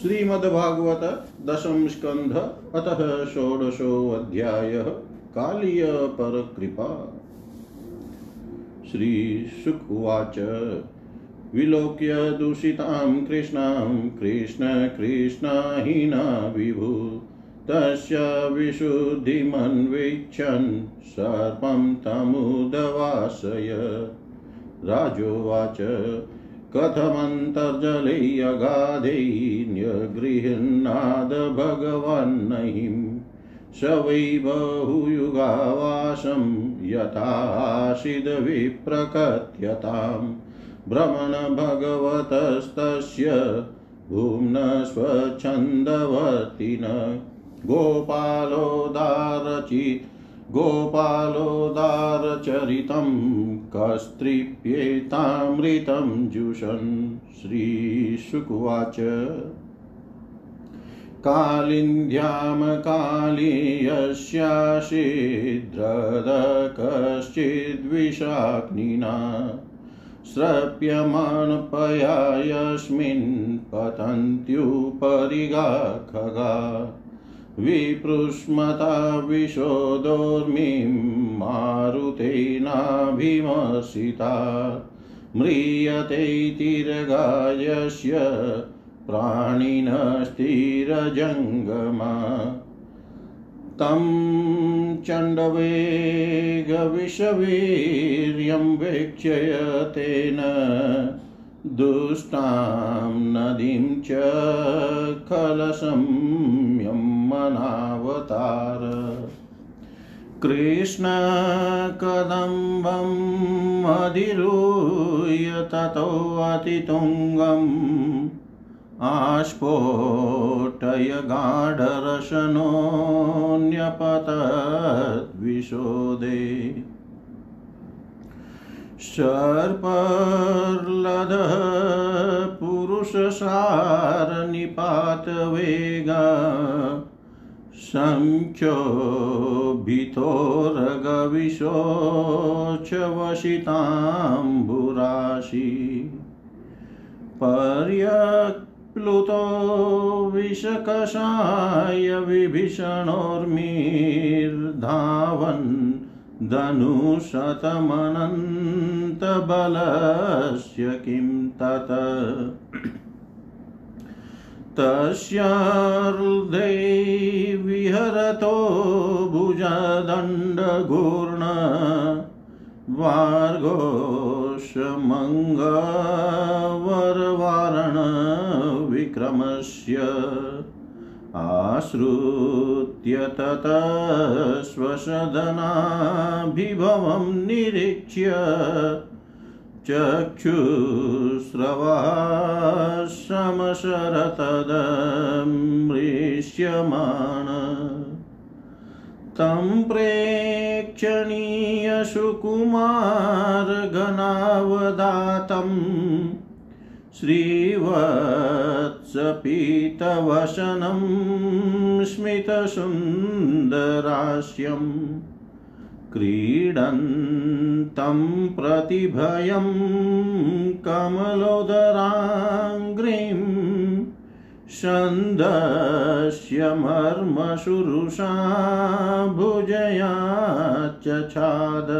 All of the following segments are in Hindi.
श्रीमद्भागवत दशम स्कंध, अतः षोडशो अध्याय, कालीय पर कृपा। श्रीशुकुवाच विलोक्य दूषितां कृष्णां, कृष्ण विभु, तस्य विशुद्धिमन्वीक्षन् सर्पं तमुदवासय। राजोवाच कथमन्तर्जले अगाधैन्यगृह्णाद भगवन्नहिं स वै बहुयुगावासं यथाशिदविप्रकथ्यतां भ्रमण भगवतस्तस्य भूम्न स्वच्छन्दवर्तिन गोपालोदारचित् गोपालोदारचरितं कस्त्रीप्येतामृतं जुषन् श्रीशुकुवाच। कालिन्द्यां कालीयस्याशिद्रद कश्चिद्विषाग्निना स्रप्यमाणपया यस्मिन् पतन्त्युपरिगा खगा विपृष्मता विशोदोर्मिं मारुतेनाभिमसिता म्रियते तिरगायस्य प्राणिनस्थिरजङ्गमा। तं चण्डवेगविषवीर्यं वीक्षय तेन दुष्टां नदीं च खलसंयं मनावतार। कृष्णकदम्बम् अधिरूय ततोऽतितुङ्गम् आस्फोटय गाढरशनोऽन्यपतद्विशोदे सर्पर्लदः पुरुषसारनिपातवेगा। सङ्ख्योभितोरगविशोचवशिताम्बुराशि पर्यप्लुतो विषकषाय विभीषणोर्मिर्धावन् धनुशतमनन्तबलस्य किं तत्? तस्यार्धे विहरतो भुजदण्डघूर्ण विक्रमस्य आश्रुत्य ततः स्वसदनाभिभवं निरीक्ष्य चक्षुस्रवाशमशरतदमृश्यमाण तं प्रेक्षणीयसुकुमारगणावदातं श्रीवत्सपीतवसनं स्मितसुन्दरास्यम् क्रीडन्तं प्रतिभयं कमलोदराङ्घ्रिं छन्दस्यमर्मशुरुषा भुजया चछाद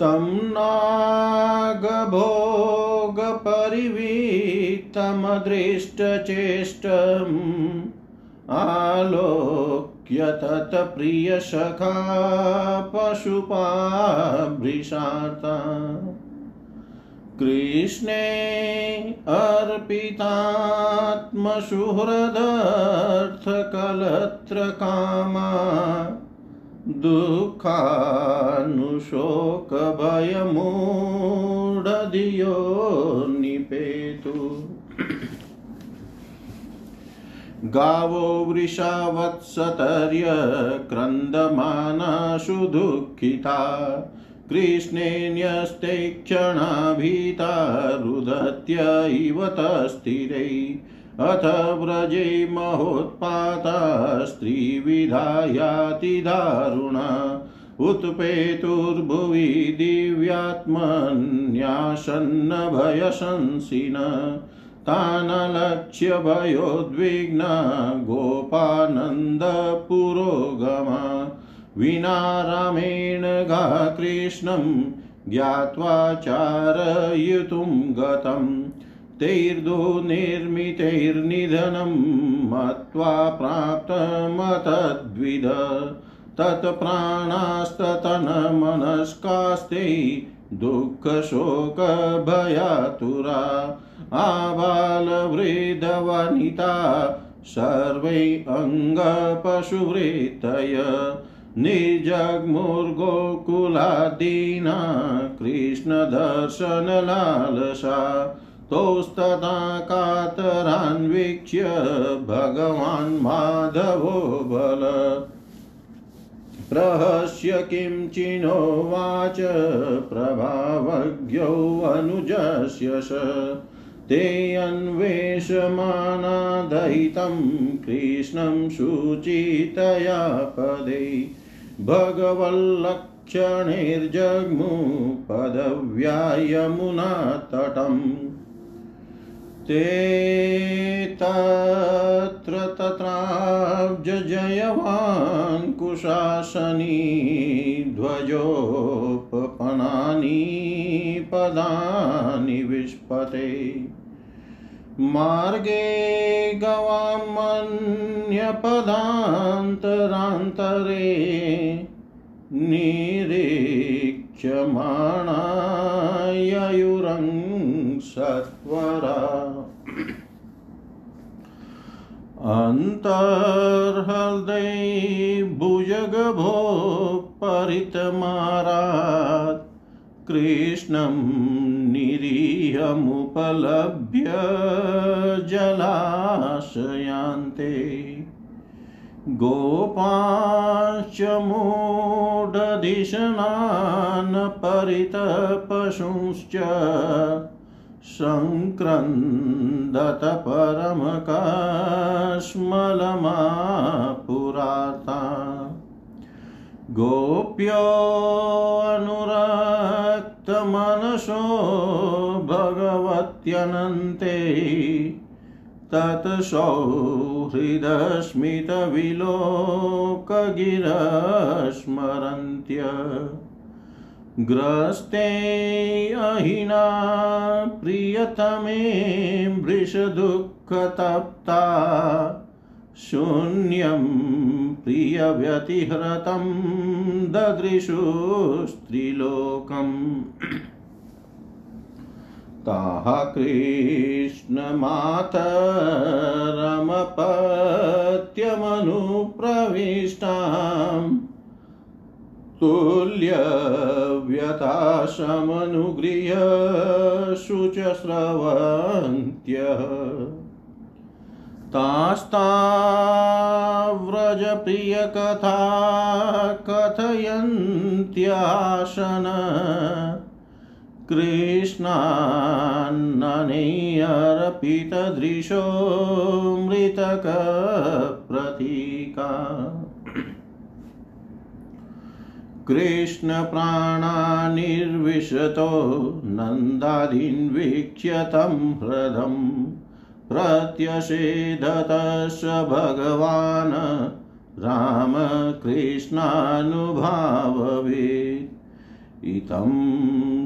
तं नागभोगपरिवीतमदृष्टचेष्टम् आलोक्य तत्प्रियसखा पशुपाभृशाता कृष्णे अर्पितात्मसुहृदर्थकलत्रकामा। दुःखानुशोकभयमूढधियो निपेतु गावो वृषावत्सतर्य क्रन्दमानाशु दुःखिता। कृष्णे न्यस्ते क्षणाभीता, रुदत्य इव तस्थिरै। अथ व्रजे महोत्पाता स्त्रीविधा दारुणा उत्पेतुर्भुवि दिव्यात्मन्यासन्नभयशंसिन तानलक्ष्य भयोद्विग्न गोपानन्दपुरोगम विना रामेण गा कृष्णं ज्ञात्वा चारयितुं गतम् तैर्दुर्निर्मितैर्निधनं मत्वा प्राप्तमतद्विध तत्प्राणास्ततनमनस्कास्ते दुःखशोकभयातुरा आबालवृद्धवनिता सर्वै अङ्गपशुवृत्तय। निर्जग्मुर्गोकुलादीना कृष्णदर्शनलालसा। तौस्तदा कातरान्वीक्ष्य भगवान् माधवो बल। प्रहस्य किं चिनोवाच प्रभावज्ञौ अनुजस्य स। ते अन्वेषमानादयितं कृष्णं शुचितया पदे भगवल्लक्षणैर्जग्मु पदव्यायमुना तटम्। ते तत्र तत्राब्जयवान् कुशासनी ध्वजोपपणानि पदानि विस्पते मार्गे गवामन्यपदान्तरान्तरे निरीक्ष्यमाणाययुरङ् सत्वरा अन्तर्हृदय भुजगभो परितमारात् कृष्णं निरीहमुपलभ्य जलाशयान्ते। गोपाश्च मूढधिषणान् परितपशुंश्च सङ्क्रन्दत परमकश्मलमापुराता गोप्योऽनुरक्तमनसो भगवत्यनन्ते। तत्सौहृदस्मितविलोकगिरस्मरन्त्य ग्रस्ते अहिना प्रियतमे वृषदुःखतप्ता शून्यं प्रियव्यतिहृतं ददृशुस्त्रिलोकम् ताः कृष्णमातरमपत्यमनुप्रविष्टाम् तुल्यव्यताशमनुगृह्य शुचस्रवन्त्यः तास्ताव्रजप्रियकथा कथयन्त्याशन। कृष्णान्ननेयर्पितदृशो मृतकप्रतीका। कृष्णप्राणानिर्विशतो नन्दादीन् वीक्ष्य तं हृदं प्रत्यषेधतश्च भगवान् रामकृष्णानुभाववेत् इतं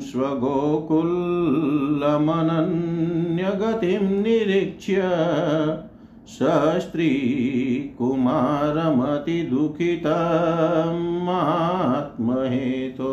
स्वगोकुलमनन्यगतिं निरीक्ष्य सस्त्रीकुमारमतिदुःखितमात्महेतो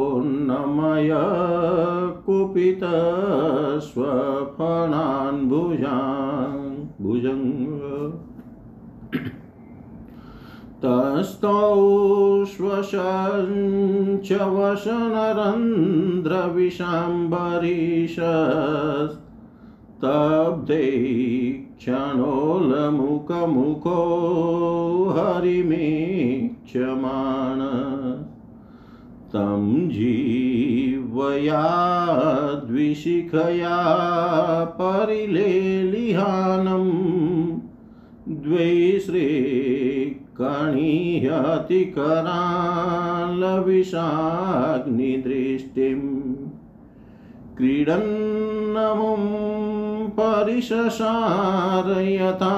तत्पथ्यमानवपुषा व्यथितात्मभोगस्त्यक्त्वोन्नमय कुपितस्वफणान् भुजान् भुजङ्ग। तस्थौ श्वसञ्च वशनरन्ध्रविशाम्बरीश स्तब्धे हरिमीक्षमाण तं जीवया द्विशिखया परिलेलिहानं द्वैश्रेकणीयतिकरालविषाग्निदृष्टिम् क्रीडन्नमुं परिशसार यथा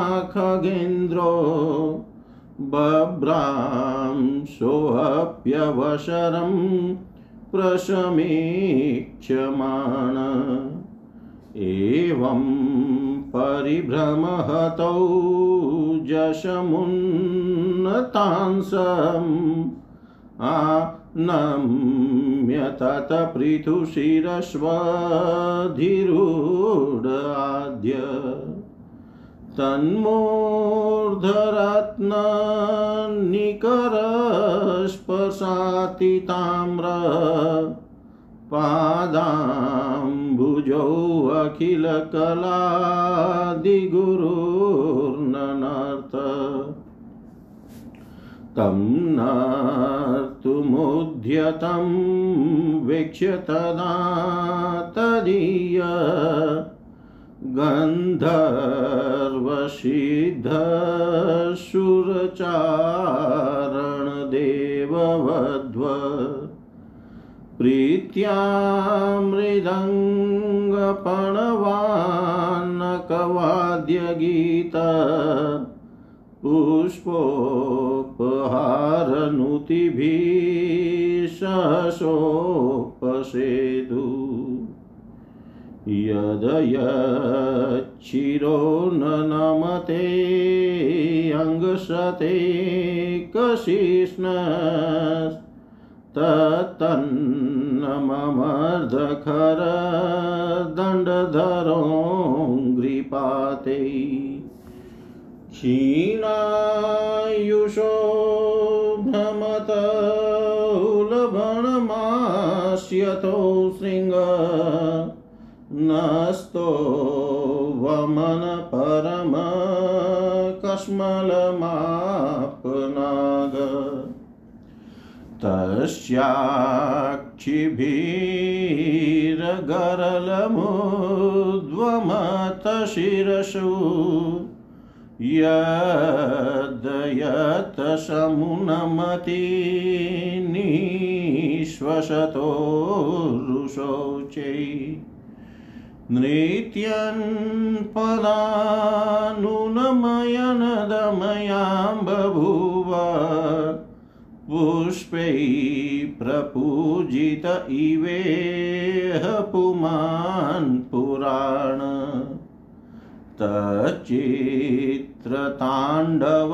खगेन्द्रो बभ्रांशोऽप्यवसरं प्रशमीक्ष्यमाण। एवं परिभ्रमहतौ जशमुन्नतांसम् आनम्य तत्पृथुशिरस्वधिरूढाद्य तन्मूर्धरत्ननिकरस्पशाति ताम्र पादाम्बुजौ अखिलकलादिगुरुर्ननर्त तं नर्तुमुद्यतं वीक्ष्य तदा तदीय। गन्धर्वसिद्धशुरचारणदेववध्व प्रीत्या मृदङ्गपणवान्नकवाद्यगीत पुष्पोपहारनुतिभिः यदयच्छिरो यदयक्षिरो नमतेऽसते कसिष्ण तत्तममर्धखरदण्डधरो ममर्धखरदण्डधरोङ्घ्रिपाते क्षीणायुषो भ्रमतलभणमास्यतो शृङ्ग नस्तो वमन परम कस्मलमापनाग तस्याक्षिभिरगरलमुद्वमतशिरसु यदयतसमुनमति निःश्वसतो रुशौचै नृत्यन् पदानुनमयनदमयां बभूव पुष्पैः प्रपूजित इवेह पुमान् पुराण। तच्चित्रताण्डव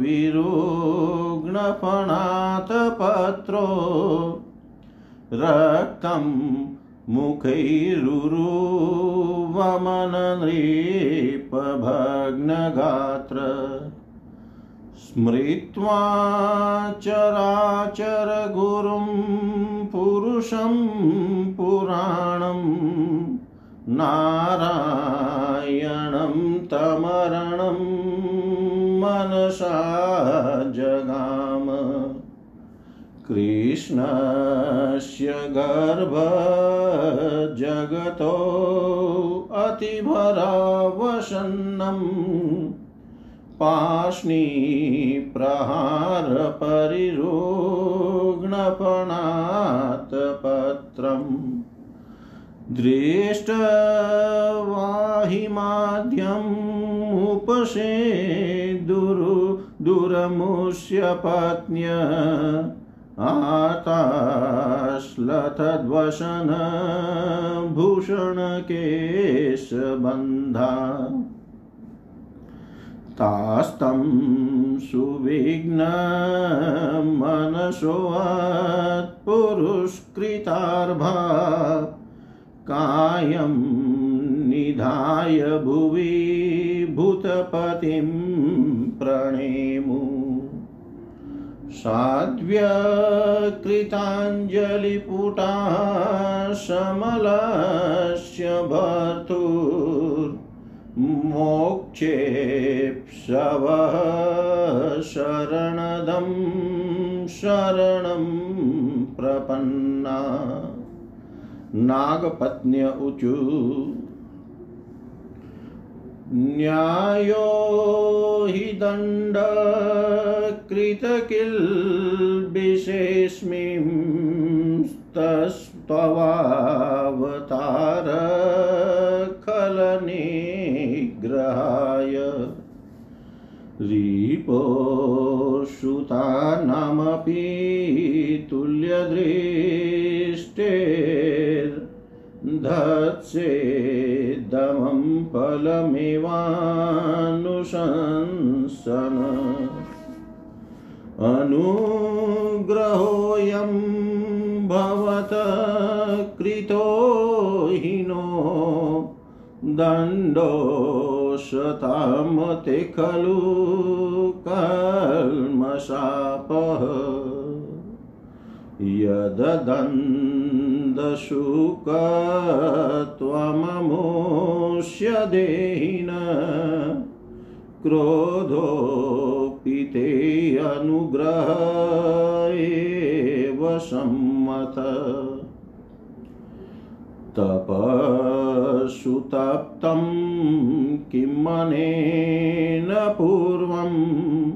विरुग्णफणातपत्रो रक्तं मुखैरुरुवमननृपभग्नगात्र स्मृत्वा चराचरगुरुं पुरुषं पुराणं नारायणं तमरणं मनसा जगाम। कृष्णस्य गर्भजगतो अतिभरावसन्नम् पाष्णीप्रहारपरिरुग्णपणात्पत्रम् दृष्टवाहिमाद्यमुपसे दुरु दुरमुष्य पत्न्य आताश्लथद्वसन भूषणकेशबन्धा तास्तं सुविघ्नमनसोऽत्पुरुष्कृतार्भा कायं निधाय भुवि भूतपतिं प्रणेमु। साध्व्यकृताञ्जलिपुटा समलस्य भर्तुः चेप्सवः शरणदं शरणं प्रपन्ना। नागपत्न्य ऊचु न्यायो हि दण्डकृतकिल्बिषेऽस्मिंस्तस्त्ववावतार खलनिग्रहाय रिपोषुतानामपि तुल्यदृष्टेर्धत्सेदमं फलमेवानुशंसन। अनुग्रहोऽयं भवत कृतो हिनो दण्डोषतामते खलु कल्मषापः यददन्दशुकत्वममुष्य देहिन क्रोधोऽपि ते अनुग्रह एव सम्मत तपसुतप्तं किं मनेन पूर्वं?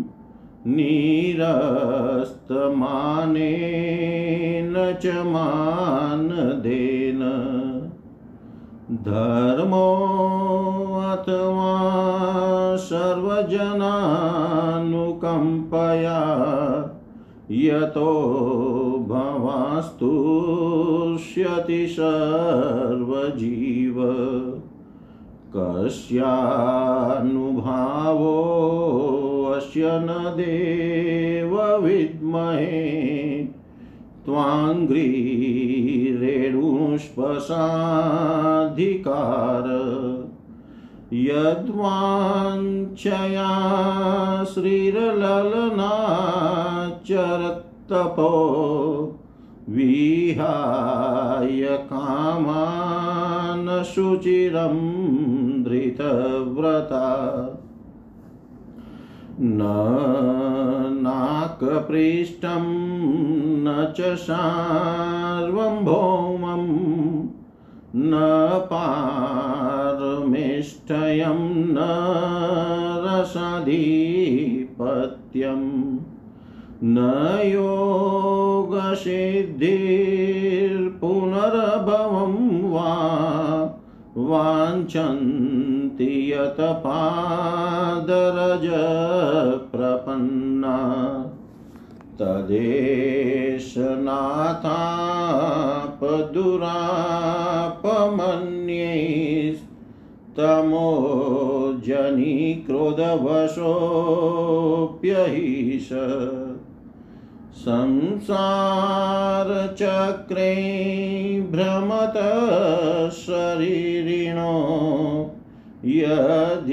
निरस्तमानेन च मानदेन। धर्मोऽथवा सर्वजनानुकम्पया यतो भवास्तुष्यति सर्वजीव। कस्यानुभावोऽस्य न देव विद्महे। त्वाङ्घ्रिरेणुष्पसाधिकार यद्वाञ्छया श्रीरललनाचरत्तपो विहाय कामान् शुचिरं धृतव्रता न नाकपृष्ठं न च सार्वभौमं न पारमेष्ठयं न रसाधिपत्यम् न योगसिद्धिर्पुनर्भवं वा वाञ्छन्ति यत पादरज प्रपन्ना तदेशनाथापदुरापमन्यैस्तमोजनी क्रोधवशोऽप्यहिष संसारचक्रे भ्रमत शरीरिणो यदीक्षत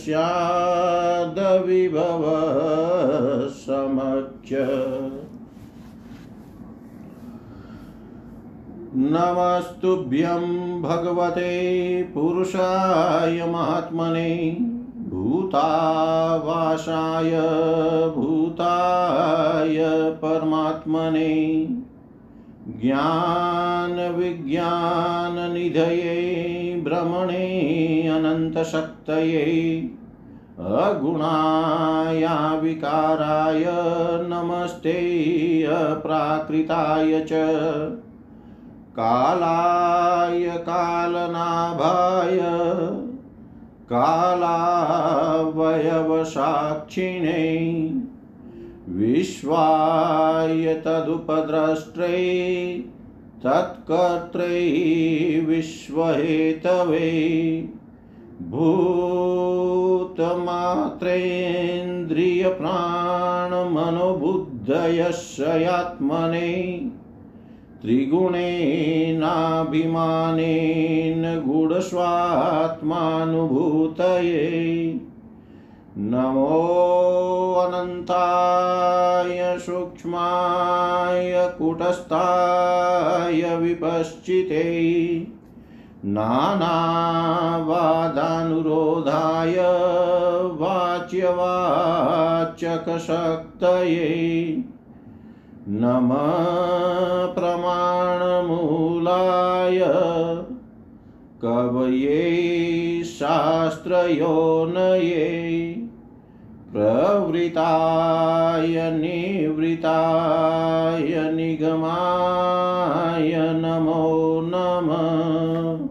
स्यादविभव समक्ष नमस्तुभ्यं भगवते पुरुषाय महात्मने भूतावासाय, भूताय परमात्मने ज्ञानविज्ञाननिधये भ्रमणे अनन्तशक्तये अगुणाय विकाराय नमस्ते, अप्राकृताय च। कालाय कालनाभाय कालावयवसाक्षिणे विश्वाय तदुपद्रष्ट्रै तत्कर्त्रै विश्वहेतवे भूतमात्रेन्द्रियप्राणमनोबुद्धयस्यात्मने त्रिगुणेनाभिमानेन गूढस्वात्मानुभूतये नमोऽनन्ताय सूक्ष्माय कुटस्थाय विपश्चिते नानावादानुरोधाय वाच्यवाचकशक्तये नम प्रमाणमूलाय कवये शास्त्रयोनये प्रवृताय निवृताय निगमाय नमो नमः।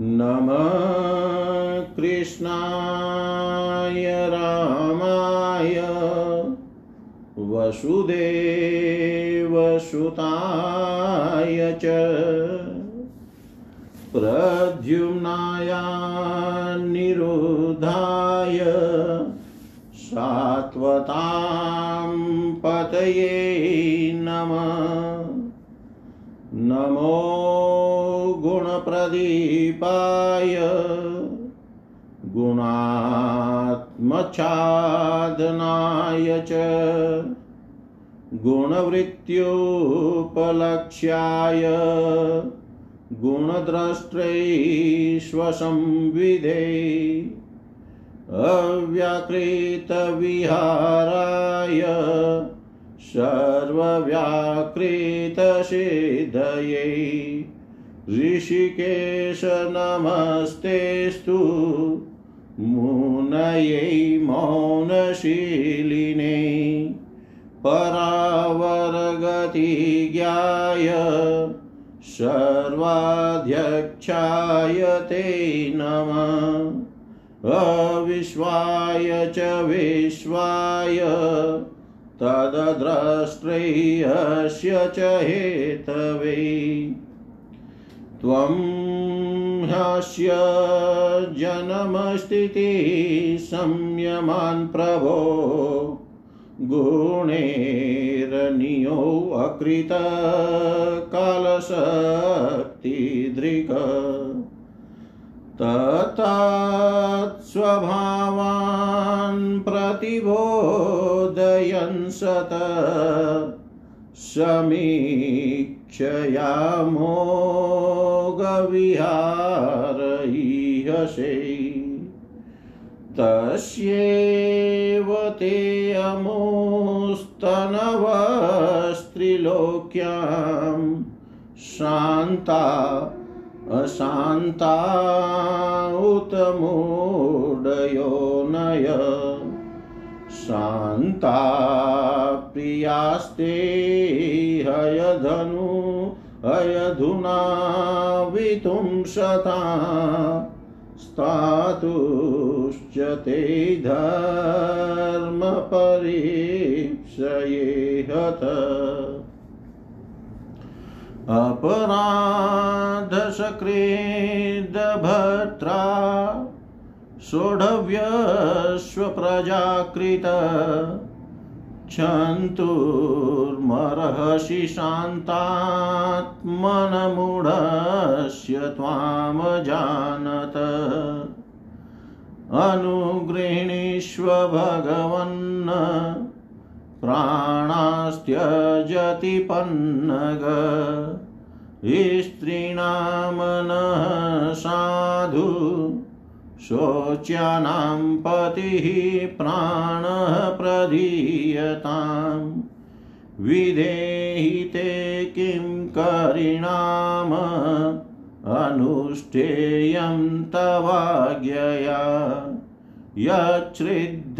नमः कृष्णाय वसुदेवसुताय च प्रद्युम्नायान्निरुद्धाय सात्वतां पतये नमः। नमो गुणप्रदीपाय गुणात्मच्छादनाय च गुणवृत्त्युपलक्ष्याय गुणद्रष्ट्रैश्वसंविधे अव्याकृतविहाराय सर्वव्याकृतसिद्धये। ऋषिकेश नमस्तेस्तु मुनयै मौनशीलिने। परावरगतिज्ञाय सर्वाध्यक्षाय ते नमः। अविश्वाय च विश्वाय तदद्रष्ट्रयस्य च हेतवे। त्वं ह्यस्य जन्मस्थितिः संयमान् प्रभो गुणेरनियो अकृतकालशक्तिदृक् तत्तत्स्वभावान् प्रतिबोधयन् सत। समीक्षया मोगविहारयीहसे तस्यैव ते अमुस्तनवस्त्रिलोक्यां शान्ता अशान्ता उत नय। शान्ता प्रियास्ते हयधनु हयधुना वितुंसता स्तातुश्च ते धर्मपरीक्षये हत अपराधसकृदभद्रा सोढव्यस्वप्रजाकृत। क्षन्तुर्मर्हसि शान्तात्मनमूढस्य त्वामजानत अनुगृह्णीष्व भगवन् प्राणास्त्यजति पन्नग स्त्रीणामनः साधु शोच्यानां पतिः प्राणः प्रदीयताम्। विधेहि ते किं करिणाम अनुष्ठेयं तवाज्ञया।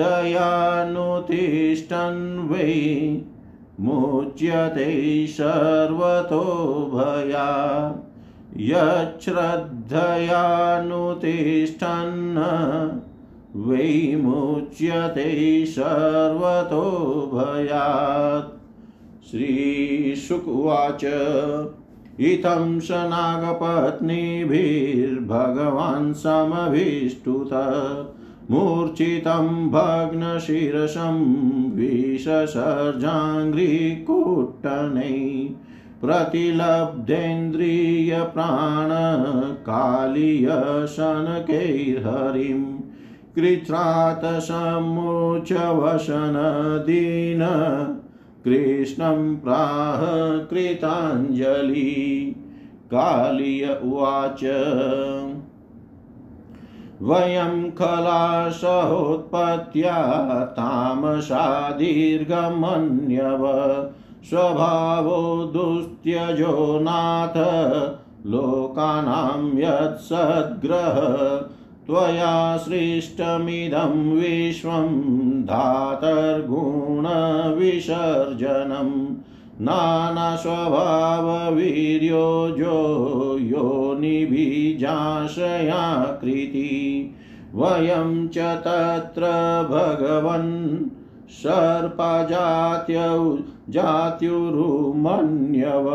यच्छ्रिद्धयानुतिष्ठन् वै मुच्यते सर्वतो भया यच्छ्रद्धयानुतिष्ठन् वै मुच्यते सर्वतो भयात् श्रीशुकुवाच इत्थं स नागपत्नीभिर्भगवान् समभिष्टुत। मूर्छितं भग्नशिरसं विषसर्जाङ्घ्रिकुट्टनै प्रतिलब्धेन्द्रियप्राणकालीयशनकैर्हरिं कृच्छ्रातसमुच्चवसनदीन कृष्णं प्राह कृताञ्जलि। कालीय उवाच। वयं खलासहोत्पत्त्या तामसा दीर्घमन्यव स्वभावो दुस्त्यजो नाथ लोकानां यत्सद्ग्रह त्वया सृष्टमिदं विश्वं धातर्गुणविसर्जनम्। नानास्वभाववीर्यो जो योनिबीजाशयाकृति वयं च तत्र भगवन् सर्पजात्यौ जात्युरुमन्यव।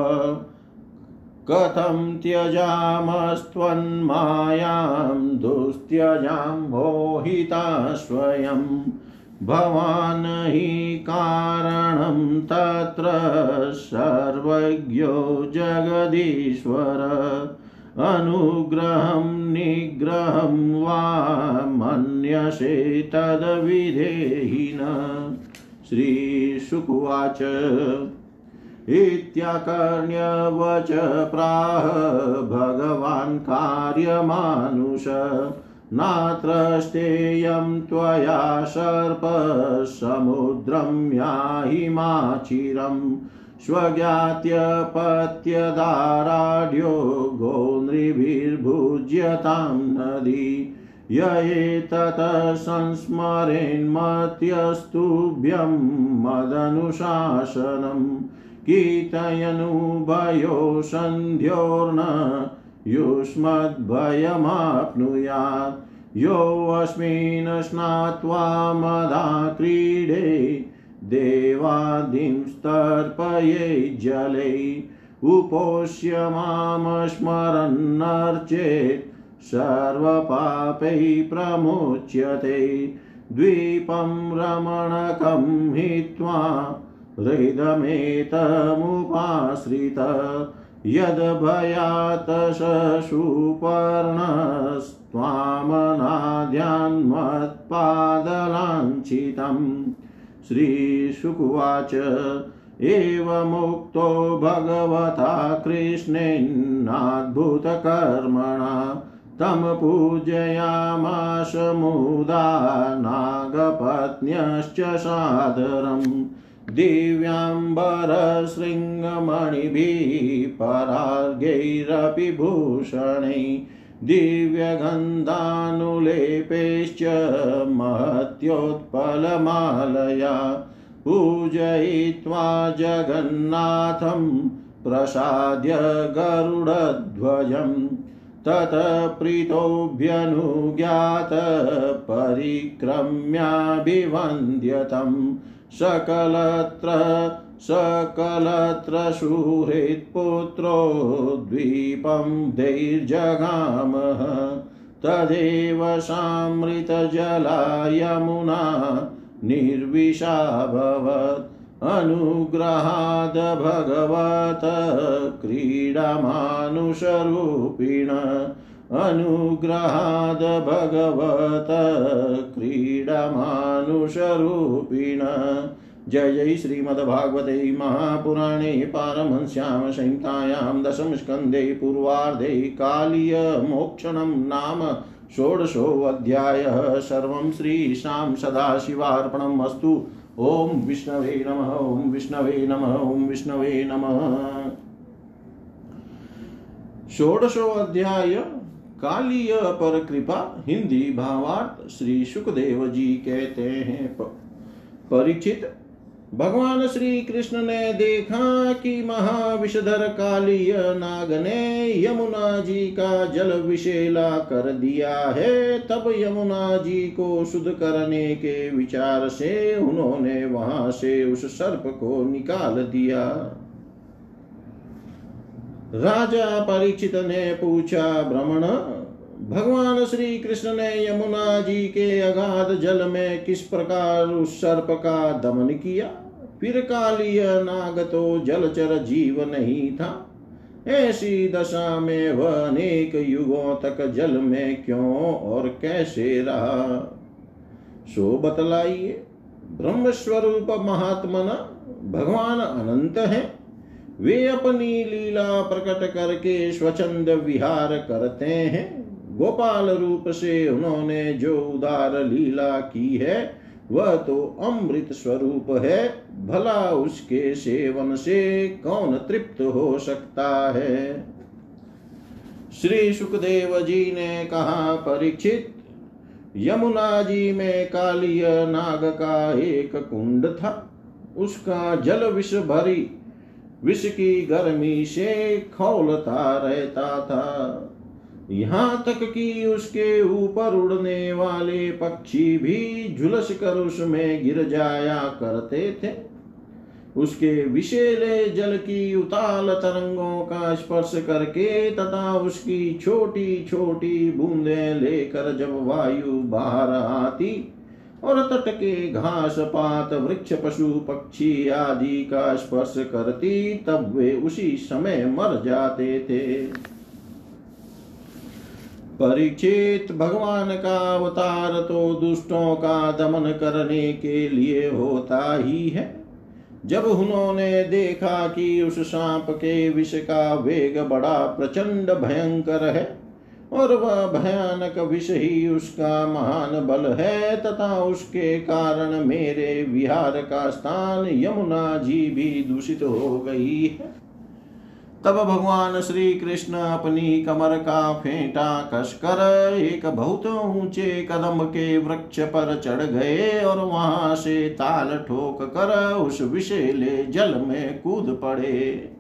कथं त्यजामस्त्वन्मायां दुस्त्यजां मोहिता स्वयं। भवान् हि कारणं तत्र सर्वज्ञो जगदीश्वर। अनुग्रहं निग्रहं वा मन्यसे तद्विधेहिन। श्रीशुकुवाच इत्याकर्ण्यवच प्राह भगवान् कार्यमानुष। नात्रस्तेयं त्वया सर्पसमुद्रं याहिमाचिरम् स्वज्ञात्यपत्यदाराढ्यो गोनृभिर्भुज्यतां नदी। य एतत् संस्मरेन्मत्यस्तुभ्यं मदनुशासनम् कीर्तयनुभयो सन्ध्योर्न युष्मद्भयमाप्नुयात्। योऽस्मिन् स्नात्वा मदा क्रीडे देवादिंस्तर्पये जले। उपोष्य माँ स्मरन्नर्चेत्, सर्वपापैः प्रमुच्यते। द्वीपं रमणकं हित्वा हृदमेतमुपाश्रित यद्भयात् शशुपर्णस्त्वामनाद्यान्मत्पादलाञ्छितम् श्रीशुकुवाच एवमुक्तो भगवता कृष्णेन्नाद्भुतकर्मणा। तं पूजयामाश मुदा नागपत्न्यश्च सादरम्। दिव्याम्बरशृङ्गमणिभिः परार्घैरपि भूषणै दिव्यगन्धानुलेपैश्च महत्योत्पलमालया पूजयित्वा जगन्नाथं प्रसाद्य गरुडध्वजम् ततः प्रीतोऽभ्यनुज्ञात परिक्रम्याभिवन्द्यतम् सकलत्र सकलत्र सुहृत्पुत्रो द्वीपं दैर्जगामः तदेव सामृतजला निर्विशाभवत् अनुग्रहाद् भगवत क्रीडामानुषरूपिण अनुग्रहाद् भगवत क्रीडमानुषरूपिण। जय जय श्रीमद्भागवते महापुराणे पारमहंस्यां संहितायां दशमस्कन्धे पूर्वार्धे कालीयमोक्षणं नाम षोडशोऽध्यायः। सर्वं श्रीशां सदाशिवार्पणम् अस्तु। ॐ विष्णवे नमः, ॐ विष्णवे नमः, ॐ विष्णवे नमः। षोडशो अध्याय कालीय पर कृपा हिंदी भावार्थ श्री सुखदेव जी कहते हैं। परिचित। भगवान श्री कृष्ण ने देखा कि महाविषधर कालीय नाग ने यमुना जी का जल विशेला कर दिया है। तब यमुना जी को शुद्ध करने के विचार से उन्होंने वहाँ से उस सर्प को निकाल दिया। राजा परीक्षित ने पूछा भ्रमण भगवान श्री कृष्ण ने यमुना जी के अगाध जल में किस प्रकार उस सर्प का दमन किया? फिर कालीय नाग तो जलचर जीव नहीं था। ऐसी दशा में वह अनेक युगों तक जल में क्यों और कैसे रहा? सो बतलाइए ब्रह्म स्वरूप महात्मना, भगवान अनंत हैं। वे अपनी लीला प्रकट करके स्वचंद विहार करते हैं। गोपाल रूप से उन्होंने जो उदार लीला की है, वह तो अमृत स्वरूप है। भला उसके सेवन से कौन तृप्त हो सकता है? श्री सुखदेव जी ने कहा, परीक्षित, यमुना जी में कालिय नाग का एक कुंड था। उसका जल विष भरी विष की गर्मी से खौलता रहता था। यहाँ तक कि उसके ऊपर उड़ने वाले पक्षी भी झुलस कर उसमें गिर जाया करते थे। उसके विशेले जल की उताल तरंगों का स्पर्श करके तथा उसकी छोटी छोटी बूंदे लेकर जब वायु बाहर आती और तट के घास, पात, वृक्ष, पशु, पक्षी आदि का स्पर्श करती, तब वे उसी समय मर जाते थे। परीक्षित भगवान का अवतार तो दुष्टों का दमन करने के लिए होता ही है। जब उन्होंने देखा कि उस सांप के विष का वेग बड़ा प्रचंड भयंकर है और वह भयानक विष ही उसका महान बल है, तथा उसके कारण मेरे विहार का स्थान यमुना जी भी दूषित हो गई है। तब भगवान श्री कृष्ण अपनी कमर का फेंटा कसकर एक बहुत ऊँचे कदम के वृक्ष पर चढ़ गए और वहाँ से ताल ठोक कर उस विषेले जल में कूद पड़े।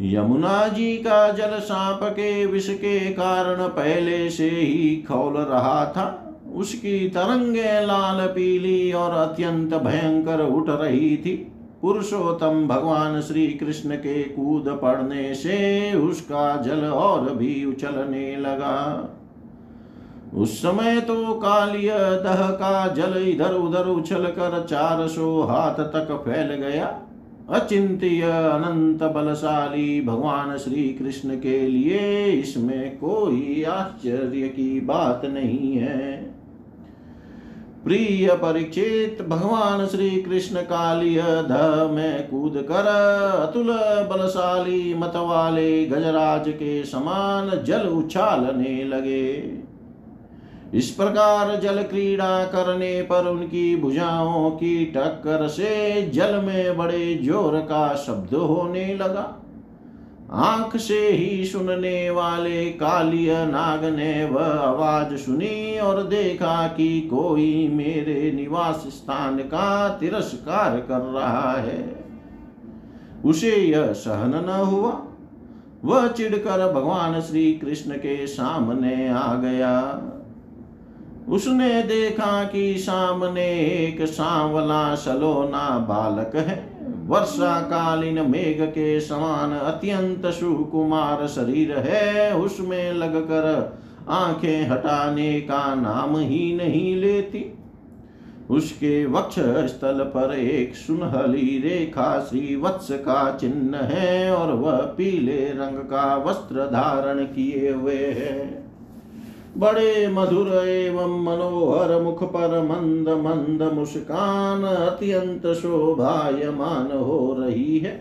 यमुना जी का जल सांप के विष के कारण पहले से ही खौल रहा था। उसकी तरंगे लाल, पीली और अत्यंत भयंकर उठ रही थी। पुरुषोत्तम भगवान श्री कृष्ण के कूद पड़ने से उसका जल और भी उछलने लगा। उस समय तो कालिय दह का जल इधर उधर उछल कर चार सौ हाथ तक फैल गया। अचिंत्य अनंत बलशाली भगवान श्री कृष्ण के लिए इसमें कोई आश्चर्य की बात नहीं है। प्रिय परीक्षित भगवान श्री कृष्ण कालिय ध में कूद कर अतुल बलशाली मत वाले गजराज के समान जल उछालने लगे। इस प्रकार जल क्रीड़ा करने पर उनकी भुजाओं की टक्कर से जल में बड़े ज़ोर का शब्द होने लगा। आँख से ही सुनने वाले कालिय नाग ने वह आवाज़ सुनी और देखा कि कोई मेरे निवास स्थान का तिरस्कार कर रहा है। उसे यह सहन न हुआ। वह चिढ़कर भगवान श्री कृष्ण के सामने आ गया। उसने देखा कि सामने एक सांवला सलोना बालक है। वर्षा कालीन मेघ के समान अत्यंत सुकुमार शरीर है। उसमें लगकर आँखें हटाने का नाम ही नहीं लेती। उसके वक्ष स्थल पर एक सुनहली रेखा श्री वत्स का चिन्ह है और वह पीले रंग का वस्त्र धारण किए हुए है। बड़े मधुर एवं मनोहर मुख पर मंद मंद मुस्कान अत्यंत शोभायमान हो रही है।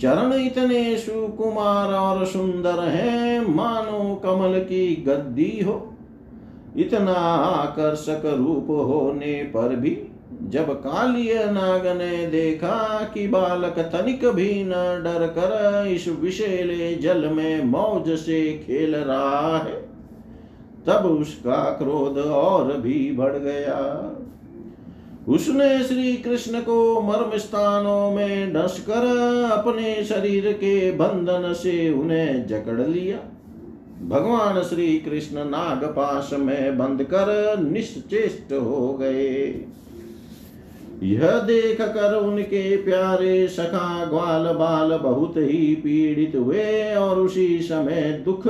चरण इतने सुकुमार और सुंदर हैं, मानो कमल की गद्दी हो। इतना आकर्षक रूप होने पर भी जब कालिय नाग ने देखा कि बालक तनिक भी न डर कर इस विशेले जल में मौज से खेल रहा है तब उसका क्रोध और भी बढ़ गया। उसने श्री कृष्ण को मर्म स्थानों में डसकर अपने शरीर के बंधन से उन्हें जकड़ लिया। भगवान श्री कृष्ण नागपाश में बंद कर निश्चेष्ट हो गए। यह देख कर उनके प्यारे सखा ग्वाल बाल बहुत ही पीड़ित हुए और उसी समय दुख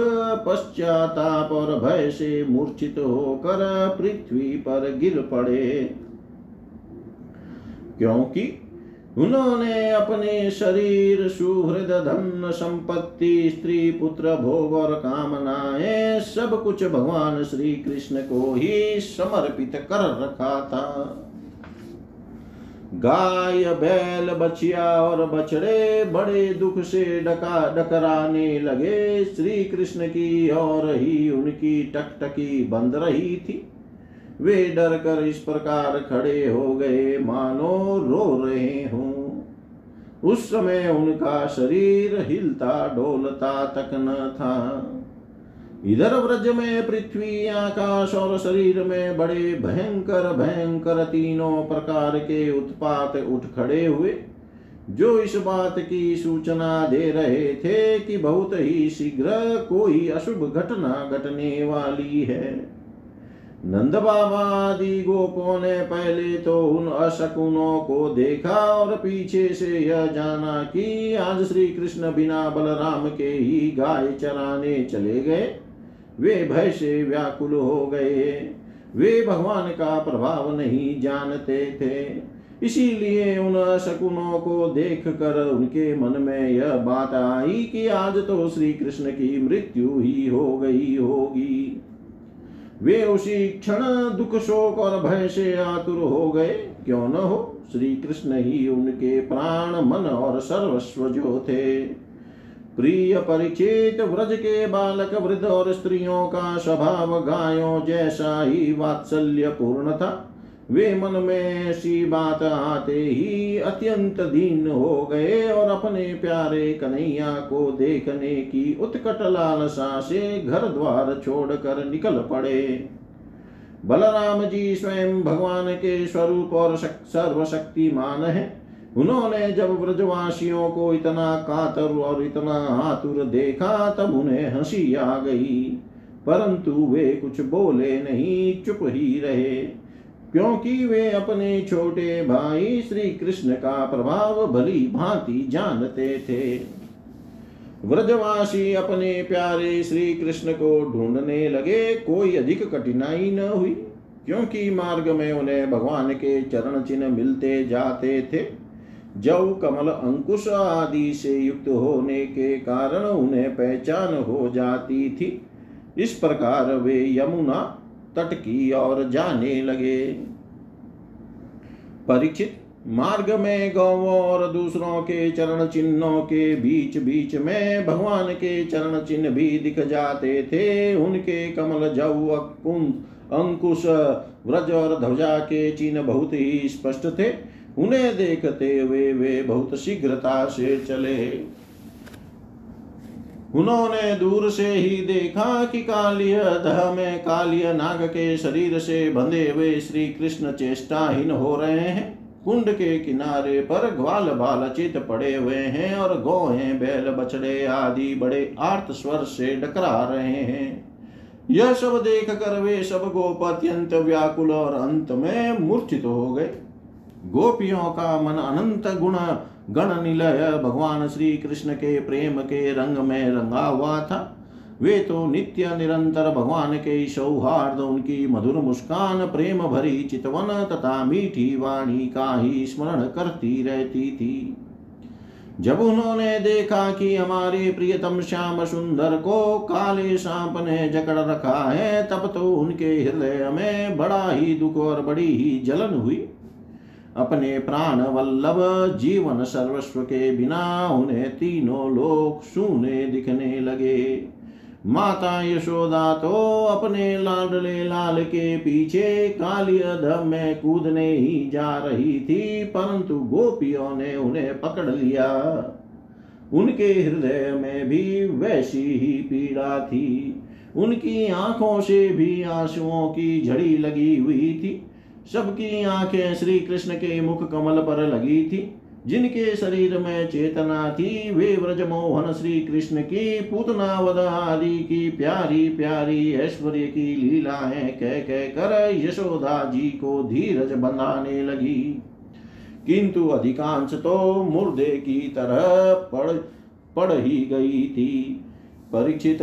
पश्चाताप और भय से मूर्छित होकर पृथ्वी पर गिर पड़े। क्योंकि उन्होंने अपने शरीर, सुहृद, धन, संपत्ति, स्त्री, पुत्र, भोग और कामनाएँ सब कुछ भगवान श्री कृष्ण को ही समर्पित कर रखा था। गाय, बैल, बछिया और बछड़े बड़े दुख से डका, डकराने लगे। श्री कृष्ण की और ही उनकी टकटकी बंद रही थी। वे डर कर इस प्रकार खड़े हो गए। मानो रो रहे हों। उस समय उनका शरीर हिलता डोलता तक न था। इधर व्रज में पृथ्वी, आकाश और शरीर में बड़े भयंकर भयंकर तीनों प्रकार के उत्पात उठ खड़े हुए, जो इस बात की सूचना दे रहे थे कि बहुत ही शीघ्र कोई अशुभ घटना घटने वाली है। नंद बाबा आदि गोपों ने पहले तो उन अशकुनों को देखा और पीछे से यह जाना कि आज श्री कृष्ण बिना बलराम के ही गाय चराने चले गए। वे भय से व्याकुल हो गए। वे भगवान का प्रभाव नहीं जानते थे। इसीलिए उन शकुनों को देख कर उनके मन में यह बात आई कि आज तो श्री कृष्ण की मृत्यु ही हो गई होगी। वे उसी क्षण दुख, शोक और भय से आतुर हो गए। क्यों न हो श्री कृष्ण ही उनके प्राण, मन और सर्वस्व जो थे। प्रिय परिचित व्रज के बालक, वृद्ध और स्त्रियों का स्वभाव गायों जैसा ही वात्सल्य पूर्ण था वे मन में ऐसी बात आते ही अत्यंत दीन हो गए और अपने प्यारे कन्हैया को देखने की उत्कट लालसा से घर द्वार छोड़कर निकल पड़े। बलराम जी स्वयं भगवान के स्वरूप और सर्वशक्तिमान है। उन्होंने जब व्रजवासियों को इतना कातर और इतना आतुर देखा, तब उन्हें हँसी आ गई। परंतु वे कुछ बोले नहीं, चुप ही रहे। क्योंकि वे अपने छोटे भाई श्री कृष्ण का प्रभाव भली भांति जानते थे। व्रजवासी अपने प्यारे श्री कृष्ण को ढूँढने लगे। कोई अधिक कठिनाई न हुई, क्योंकि मार्ग में उन्हें भगवान के चरण चिन्ह मिलते जाते थे। जव कमल, अंकुश आदि से युक्त होने के कारण उन्हें पहचान हो जाती थी। इस प्रकार वे यमुना तट की ओर जाने लगे। परीक्षित, मार्ग में गौवों और दूसरों के चरण चिन्हों के बीच बीच में भगवान के चरण चिन्ह भी दिख जाते थे। उनके कमल जव अंकुश, व्रज और ध्वजा के चिन्ह बहुत ही स्पष्ट थे। उन्हें देखते हुए वे बहुत शीघ्रता से चले। उन्होंने दूर से ही देखा कि कालिय दह में कालिय नाग के शरीर से बंधे हुए श्री कृष्ण चेष्टाहीन हो रहे हैं। कुंड के किनारे पर ग्वाल बाल चित पड़े हुए हैं और गोहे, बैल, बछड़े आदि बड़े आर्त स्वर से डकरा रहे हैं। यह सब देख कर वे सब गोप अत्यंत व्याकुल और अंत में मूर्छित हो गए। गोपियों का मन अनंत गुण, गण निलय, भगवान श्री कृष्ण के प्रेम के रंग में रंगा हुआ था। वे तो नित्य निरंतर भगवान के सौहार्द, उनकी मधुर मुस्कान, प्रेम भरी चितवन तथा मीठी वाणी का ही स्मरण करती रहती थी। जब उन्होंने देखा कि हमारे प्रियतम श्याम सुंदर को काले सांप ने जकड़ रखा है, तब तो उनके हृदय में बड़ा ही दुख और बड़ी ही जलन हुई। अपने प्राण वल्लभ जीवन सर्वस्व के बिना उन्हें तीनों लोग सुने दिखने लगे। माता यशोदा तो अपने लाडले लाल के पीछे काली कालिया में कूदने ही जा रही थी, परंतु गोपियों ने उन्हें पकड़ लिया। उनके हृदय में भी वैसी ही पीड़ा थी। उनकी आँखों से भी आंसुओं की झड़ी लगी हुई थी। सबकी आँखें श्री कृष्ण के मुख कमल पर लगी थी। जिनके शरीर में चेतना थी, वे व्रज मोहन श्री कृष्ण की पूतनावद आदि की प्यारी प्यारी ऐश्वर्य की लीलाएँ कह कह कर यशोदा जी को धीरज बंधाने लगी। किंतु अधिकांश तो मुर्दे की तरह पड़ पड़ ही गई थी। परीक्षित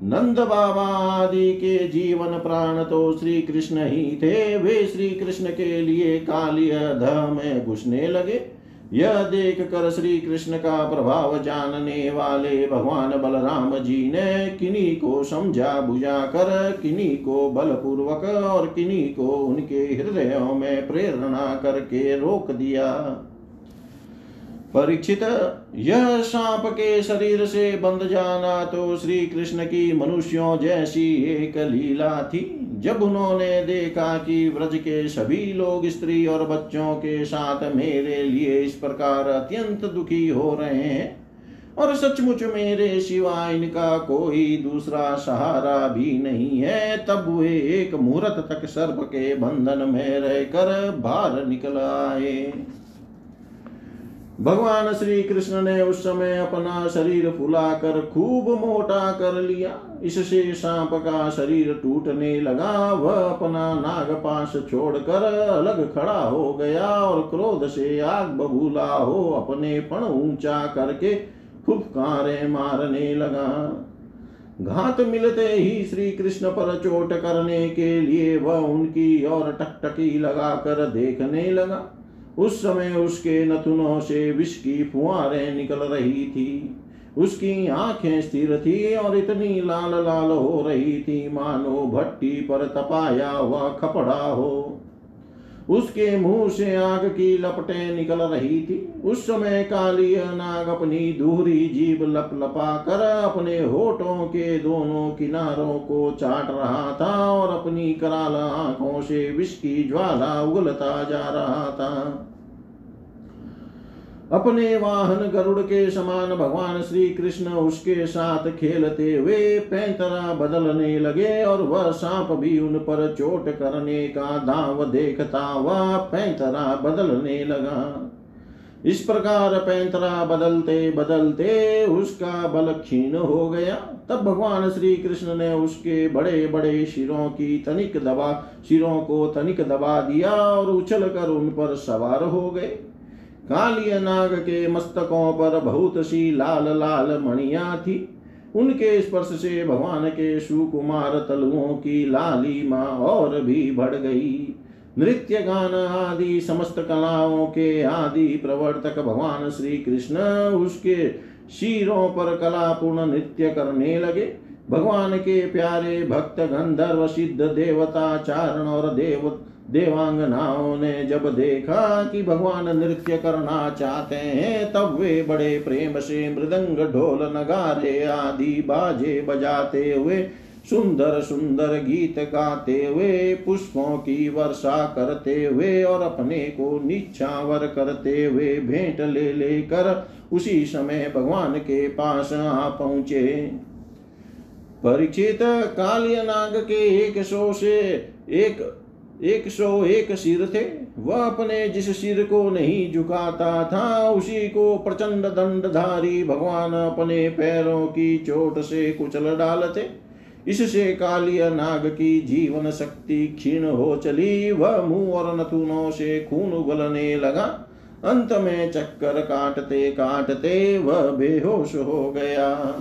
नंद बाबा आदि के जीवन प्राण तो श्री कृष्ण ही थे। वे श्री कृष्ण के लिए कालिय ध में घुसने लगे। यह देख कर श्री कृष्ण का प्रभाव जानने वाले भगवान बलराम जी ने किन्हीं को समझा बुझा कर किन्हीं को बलपूर्वक और किन्हीं को उनके हृदयों में प्रेरणा करके रोक दिया। परीक्षित यह सांप के शरीर से बंध जाना तो श्री कृष्ण की मनुष्यों जैसी एक लीला थी। जब उन्होंने देखा कि व्रज के सभी लोग स्त्री और बच्चों के साथ मेरे लिए इस प्रकार अत्यंत दुखी हो रहे हैं, और सचमुच मेरे सिवा इनका कोई दूसरा सहारा भी नहीं है, तब वे एक मुहूर्त तक सर्प के बंधन में रहकर बाहर निकल आए। भगवान श्री कृष्ण ने उस समय अपना शरीर फुलाकर खूब मोटा कर लिया। इससे सांप का शरीर टूटने लगा। वह अपना नागपाश छोड़कर अलग खड़ा हो गया और क्रोध से आग बबूला हो अपने पण ऊँचा करके फुफकारे मारने लगा। घात मिलते ही श्री कृष्ण पर चोट करने के लिए वह उनकी और टकटकी लगाकर देखने लगा। उस समय उसके नथुनों से विष की फुहारें निकल रही थी। उसकी आँखें स्थिर थी और इतनी लाल लाल हो रही थी। मानो भट्टी पर तपाया हुआ खपड़ा हो। उसके मुँह से आग की लपटें निकल रही थी। उस समय काली नाग अपनी दूरी जीभ लप लपा कर अपने होठों के दोनों किनारों को चाट रहा था और अपनी कराल आँखों से विष की ज्वाला उगलता जा रहा था। अपने वाहन गरुड़ के समान भगवान श्री कृष्ण उसके साथ खेलते हुए पैंतरा बदलने लगे और वह सांप भी उन पर चोट करने का दाव देखता वह पैंतरा बदलने लगा। इस प्रकार पैंतरा बदलते बदलते उसका बल क्षीण हो गया। तब भगवान श्री कृष्ण ने उसके बड़े बड़े शिरों की तनिक दबा शिरों को तनिक दबा दिया और उछल कर उन पर सवार हो गए। कालिय नाग के मस्तकों पर बहुत सी लाल लाल मणिया थी। उनके स्पर्श से भगवान के सुकुमार तलुओं की लालिमा और भी बढ़ गई। नृत्य गान आदि समस्त कलाओं के आदि प्रवर्तक भगवान श्री कृष्ण उसके शीरों पर कलापूर्ण नृत्य करने लगे। भगवान के प्यारे भक्त, गंधर्व, सिद्ध, देवता, चारण और देव देवांगनाओं ने जब देखा कि भगवान नृत्य करना चाहते हैं, तब वे बड़े प्रेम से मृदंग ढोल नगारे आदि बाजे बजाते हुए, सुंदर सुंदर गीत गाते हुए, पुष्पों की वर्षा करते हुए और अपने को निच्छावर करते हुए भेंट ले लेकर उसी समय भगवान के पास आ पहुँचे। परीक्षित कालिय नाग के एक सौ से एक एक सौ एक सिर थे। वह अपने जिस सिर को नहीं झुकाता था, उसी को प्रचंड दंडधारी भगवान अपने पैरों की चोट से कुचल डालते। इससे कालिय नाग की जीवन शक्ति क्षीण हो चली। वह मुँह और नथुनों से खून उगलने लगा। अंत में चक्कर काटते काटते वह बेहोश हो गया।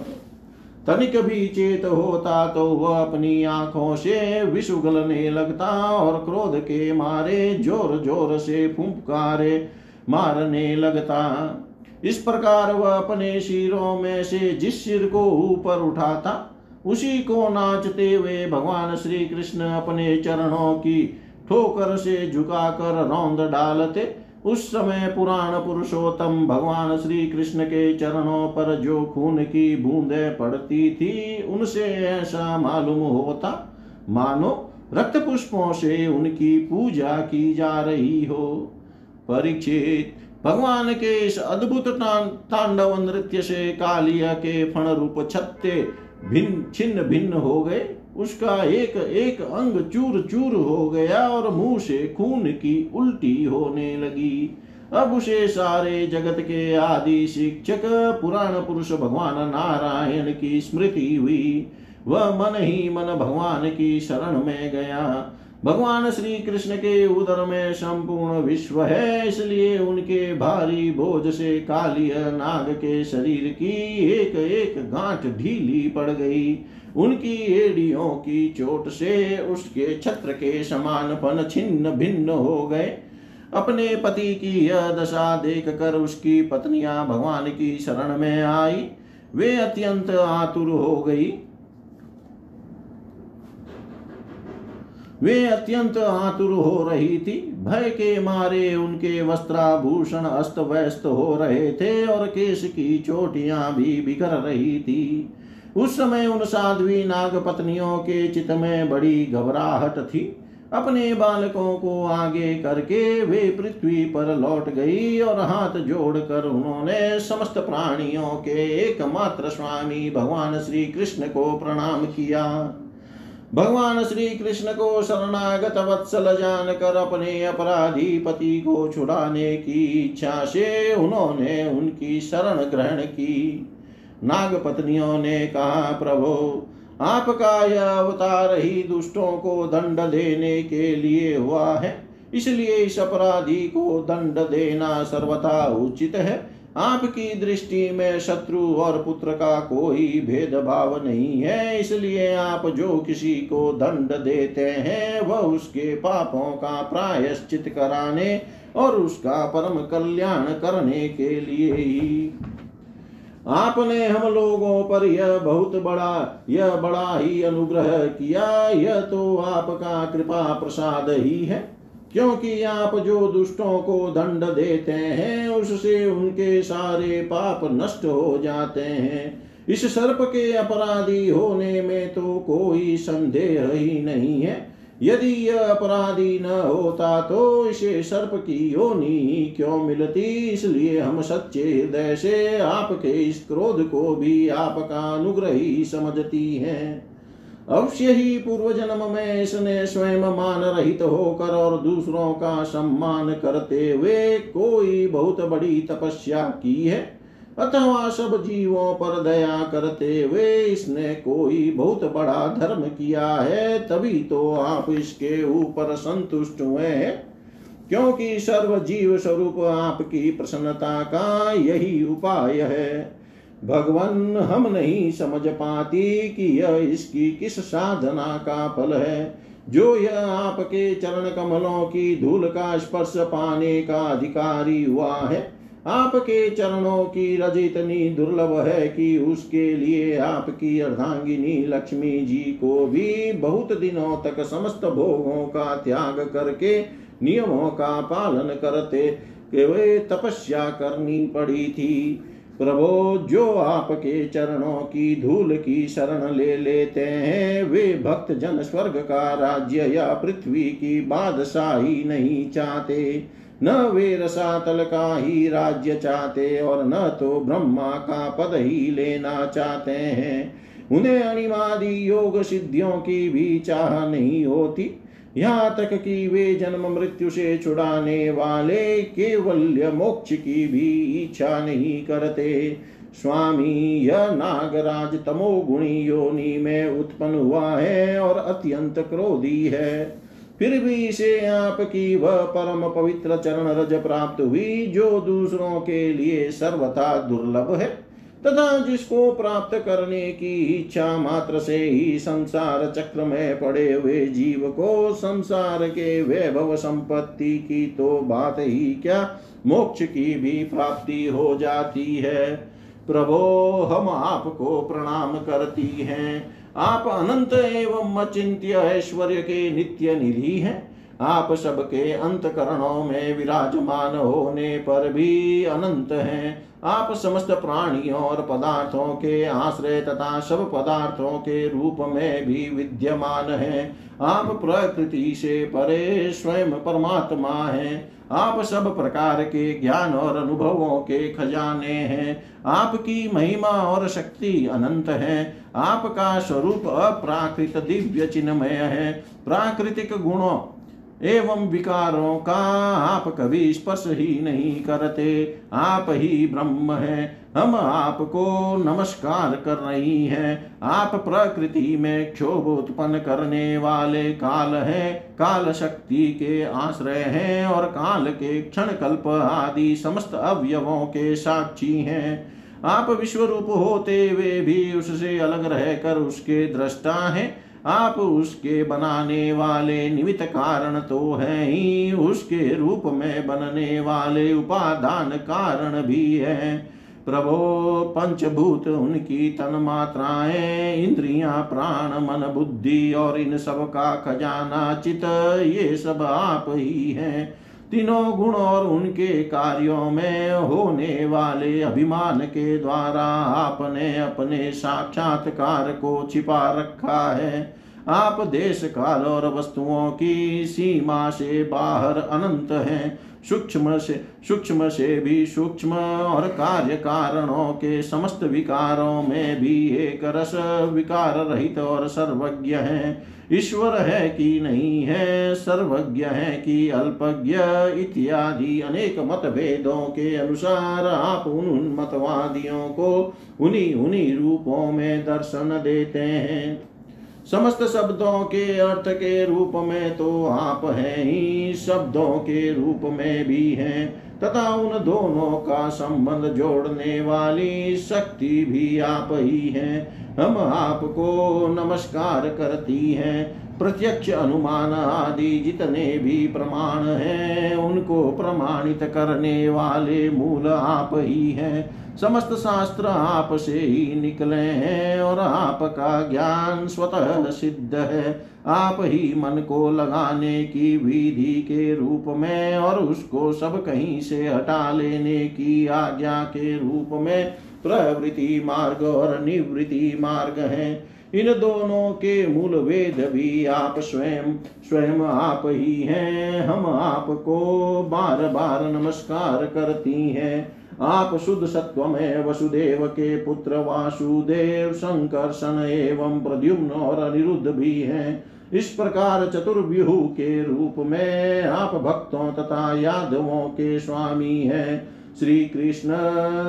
तनिक भी चेत होता तो वह अपनी आँखों से विष उगलने लगता और क्रोध के मारे ज़ोर ज़ोर से फुंकारे मारने लगता। इस प्रकार वह अपने शिरों में से जिस सिर को ऊपर उठाता, उसी को नाचते हुए भगवान श्री कृष्ण अपने चरणों की ठोकर से झुकाकर रौंद डालते उस समय पुराण पुरुषोत्तम भगवान श्री कृष्ण के चरणों पर जो खून की बूंदे पड़ती थी, उनसे ऐसा मालूम होता, मानो रक्त पुष्पों से उनकी पूजा की जा रही हो। परीक्षित भगवान के इस अद्भुत तांडव नृत्य से कालिया के फण रूप छत्ते भिन्न छिन्न भिन्न हो गए। उसका एक एक अंग चूर चूर हो गया और मुँह से खून की उल्टी होने लगी। अब उसे सारे जगत के आदि शिक्षक, पुराण पुरुष, भगवान नारायण की स्मृति हुई। वह मन ही मन भगवान की शरण में गया। भगवान श्री कृष्ण के उदर में संपूर्ण विश्व है, इसलिए उनके भारी बोझ से कालिय नाग के शरीर की एक एक गांठ ढीली पड़ गई। उनकी एडियों की चोट से उसके छत्र के समान पन छिन्न भिन्न हो गए। अपने पति की यह दशा देख कर उसकी पत्नियाँ भगवान की शरण में आई। वे अत्यंत आतुर हो गई। वे अत्यंत आतुर हो रही थी। भय के मारे उनके वस्त्राभूषण अस्त व्यस्त हो रहे थे और केश की चोटियाँ भी बिखर रही थी। उस समय उन साध्वी नाग पत्नियों के चित में बड़ी घबराहट थी। अपने बालकों को आगे करके वे पृथ्वी पर लौट गई और हाथ जोड़कर उन्होंने समस्त प्राणियों के एकमात्र स्वामी भगवान श्री कृष्ण को प्रणाम किया। भगवान श्री कृष्ण को शरणागत वत्सल जानकर अपने अपराधी पति को छुड़ाने की इच्छा से उन्होंने उनकी शरण ग्रहण की। नाग पत्नियों ने कहा, प्रभु, आपका यह अवतार ही दुष्टों को दंड देने के लिए हुआ है। इसलिए इस अपराधी को दंड देना सर्वथा उचित है। आपकी दृष्टि में शत्रु और पुत्र का कोई भेदभाव नहीं है। इसलिए आप जो किसी को दंड देते हैं, वह उसके पापों का प्रायश्चित कराने और उसका परम कल्याण करने के लिए ही आपने हम लोगों पर यह बहुत बड़ा, यह बड़ा ही अनुग्रह किया, यह तो आपका कृपा प्रसाद ही है। क्योंकि आप जो दुष्टों को दंड देते हैं, उससे उनके सारे पाप नष्ट हो जाते हैं। इस सर्प के अपराधी होने में तो कोई संदेह ही नहीं है। यदि यह अपराधी न होता तो इसे सर्प की योनि क्यों मिलती? इसलिए हम सच्चे हृदय से आपके इस क्रोध को भी आपका अनुग्रह समझती हैं। अवश्य ही पूर्व जन्म में इसने स्वयं मान रहित होकर और दूसरों का सम्मान करते हुए कोई बहुत बड़ी तपस्या की है। अथवा सब जीवों पर दया करते हुए इसने कोई बहुत बड़ा धर्म किया है, तभी तो आप इसके ऊपर संतुष्ट हुए क्योंकि सर्व जीव स्वरूप आपकी प्रसन्नता का यही उपाय है। भगवान, हम नहीं समझ पाती कि यह इसकी किस साधना का फल है। जो यह आपके चरण कमलों की धूल का स्पर्श पाने का अधिकारी हुआ है आपके चरणों की रज इतनी दुर्लभ है कि उसके लिए आपकी अर्धांगिनी लक्ष्मी जी को भी बहुत दिनों तक समस्त भोगों का त्याग करके नियमों का पालन करते वे तपस्या करनी पड़ी थी। प्रभो, जो आपके चरणों की धूल की शरण ले लेते हैं, वे भक्त जन स्वर्ग का राज्य या पृथ्वी की बादशाही नहीं चाहते। न वे रसातल का ही राज्य चाहते और न तो ब्रह्मा का पद ही लेना चाहते हैं। उन्हें अनिमादि योग सिद्धियों की भी चाह नहीं होती। यहाँ तक कि वे जन्म मृत्यु से छुड़ाने वाले केवल्य मोक्ष की भी इच्छा नहीं करते। स्वामी, यह नागराज तमोगुणी योनि में उत्पन्न हुआ है और अत्यंत क्रोधी है। फिर भी इसे आपकी वह परम पवित्र चरण रज प्राप्त हुई, जो दूसरों के लिए सर्वथा दुर्लभ है, तथा जिसको प्राप्त करने की इच्छा मात्र से ही संसार चक्र में पड़े हुए जीव को संसार के वैभव संपत्ति की तो बात ही क्या, मोक्ष की भी प्राप्ति हो जाती है। प्रभो, हम आपको प्रणाम करती हैं। आप अनंत एवं अचिंत्य ऐश्वर्य के नित्य निधि हैं। आप सबके अंतकरणों में विराजमान होने पर भी अनंत हैं। आप समस्त प्राणियों और पदार्थों के आश्रय तथा सब पदार्थों के रूप में भी विद्यमान हैं। आप प्रकृति से परे स्वयं परमात्मा हैं। आप सब प्रकार के ज्ञान और अनुभवों के खजाने हैं। आपकी महिमा और शक्ति अनंत है। आपका स्वरूप अप्राकृत दिव्य चिन्हमय है। प्राकृतिक गुणों एवं विकारों का आप कभी स्पर्श ही नहीं करते। आप ही ब्रह्म है। हम आपको नमस्कार कर रही हैं। आप प्रकृति में क्षोभ उत्पन्न करने वाले काल हैं। काल शक्ति के आश्रय हैं और काल के क्षण कल्प आदि समस्त अवयवों के साक्षी हैं। आप विश्व रूप होते हुए भी उससे अलग रहकर उसके दृष्टा हैं। आप उसके बनाने वाले निमित्त कारण तो है ही। उसके रूप में बनने वाले उपादान कारण भी है। प्रभो, पंचभूत उनकी तन मात्राएँ, इंद्रिया, प्राण, मन, बुद्धि और इन सब का खजाना चित, ये सब आप ही हैं। तीनों गुण और उनके कार्यों में होने वाले अभिमान के द्वारा आपने अपने साक्षात्कार को छिपा रखा है। आप देश काल और वस्तुओं की सीमा से बाहर अनंत हैं। सूक्ष्म से सूक्ष्म से भी सूक्ष्म और कार्य कारणों के समस्त विकारों में भी एक रस विकार रहित और सर्वज्ञ है। ईश्वर है कि नहीं है, सर्वज्ञ है कि अल्पज्ञ इत्यादि अनेक मतभेदों के अनुसार आप उन मतवादियों को उन्हीं उन्हीं रूपों में दर्शन देते हैं। समस्त शब्दों के अर्थ के रूप में तो आप हैं ही, शब्दों के रूप में भी हैं। तथा उन दोनों का संबंध जोड़ने वाली शक्ति भी आप ही हैं। हम आपको नमस्कार करती हैं। प्रत्यक्ष अनुमान आदि जितने भी प्रमाण हैं, उनको प्रमाणित करने वाले मूल आप ही हैं। समस्त शास्त्र आप से ही निकले हैं और आपका ज्ञान स्वतः सिद्ध है। आप ही मन को लगाने की विधि के रूप में और उसको सब कहीं से हटा लेने की आज्ञा के रूप में प्रवृत्ति मार्ग और निवृत्ति मार्ग है। इन दोनों के मूल वेद भी आप स्वयं स्वयं आप ही हैं। हम आपको बार बार नमस्कार करती हैं। आप शुद्ध सत्व में वसुदेव के पुत्र वासुदेव संकर्षण एवं प्रद्युम्न और अनिरुद्ध भी हैं। इस प्रकार चतुर्व्यूह के रूप में आप भक्तों तथा यादवों के स्वामी हैं। श्री कृष्ण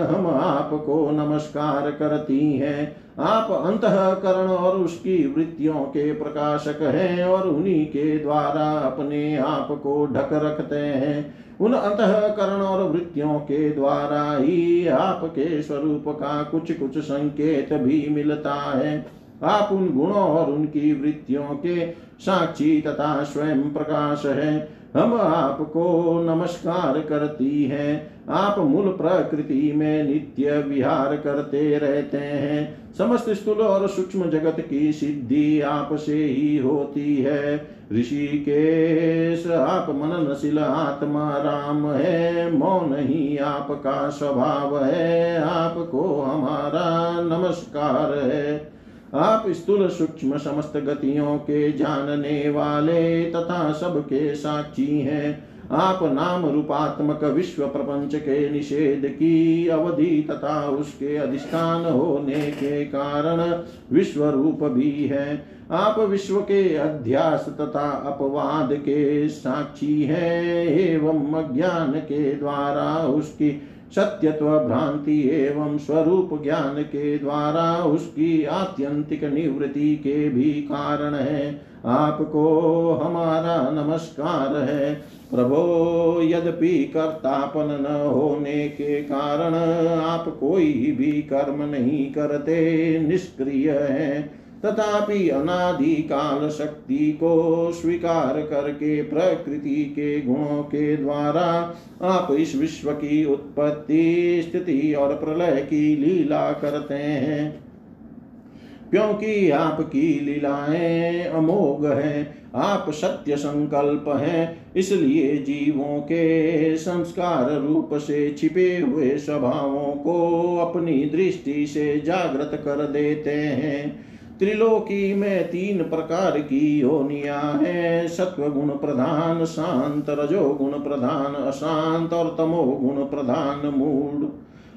हम आपको नमस्कार करती हैं। आप अंतकरण और उसकी वृत्तियों के प्रकाशक हैं और उन्हीं के द्वारा अपने आप को ढक रखते हैं। उन अंतकरण और वृत्तियों के द्वारा ही आपके स्वरूप का कुछ कुछ संकेत भी मिलता है। आप उन गुणों और उनकी वृत्तियों के साक्षी तथा स्वयं प्रकाश है। हम आपको नमस्कार करती हैं। आप मूल प्रकृति में नित्य विहार करते रहते हैं। समस्त स्थूल और सूक्ष्म जगत की सिद्धि आपसे ही होती है। ऋषिकेश आप मननशील आत्मा राम है। मौन ही आपका स्वभाव है। आपको हमारा नमस्कार है। आप स्थूल सूक्ष्म समस्त गतियों के जानने वाले तथा सबके साक्षी हैं। आप नाम रूपात्मक विश्व प्रपंच के निषेध की अवधि तथा उसके अधिष्ठान होने के कारण विश्व रूप भी है। आप विश्व के अध्यास तथा अपवाद के साक्षी हैं, एवं अज्ञान के द्वारा उसकी सत्यत्व भ्रांति एवं स्वरूप ज्ञान के द्वारा उसकी आत्यंतिक निवृत्ति के भी कारण है। आपको हमारा नमस्कार है। प्रभो, यद्यपि कर्तापन न होने के कारण आप कोई भी कर्म नहीं करते, निष्क्रिय है। तथापि अनादि काल शक्ति को स्वीकार करके, प्रकृति के गुणों के द्वारा आप इस विश्व की उत्पत्ति, स्थिति और प्रलय की लीला करते हैं। क्योंकि आपकी लीलाएँ अमोघ हैं, आप सत्य संकल्प हैं, इसलिए जीवों के संस्कार रूप से छिपे हुए स्वभावों को अपनी दृष्टि से जागृत कर देते हैं। त्रिलोकी में तीन प्रकार की योनिया है। सत्व गुण प्रधान, शांत रजो गुण प्रधान, अशांत और तमो गुण प्रधान मूड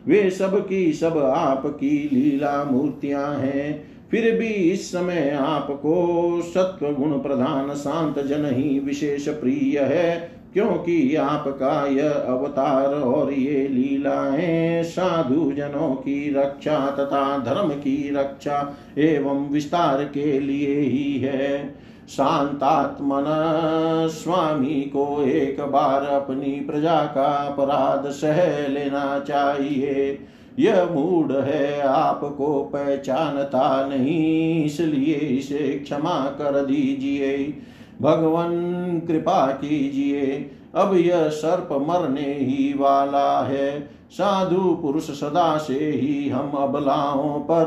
वे सब की सब आपकी लीला मूर्तियाँ हैं। फिर भी इस समय आपको सत्व गुण प्रधान, शांत जन ही विशेष प्रिय है। क्योंकि आपका यह अवतार और ये लीलाएँ साधु जनों की रक्षा तथा धर्म की रक्षा एवं विस्तार के लिए ही है। शांतात्मन स्वामी को एक बार अपनी प्रजा का अपराध सह लेना चाहिए। यह मूड है, आपको पहचानता नहीं, इसलिए इसे क्षमा कर दीजिए। भगवान कृपा कीजिए। अब यह सर्प मरने ही वाला है। साधु पुरुष सदा से ही हम अबलाओं पर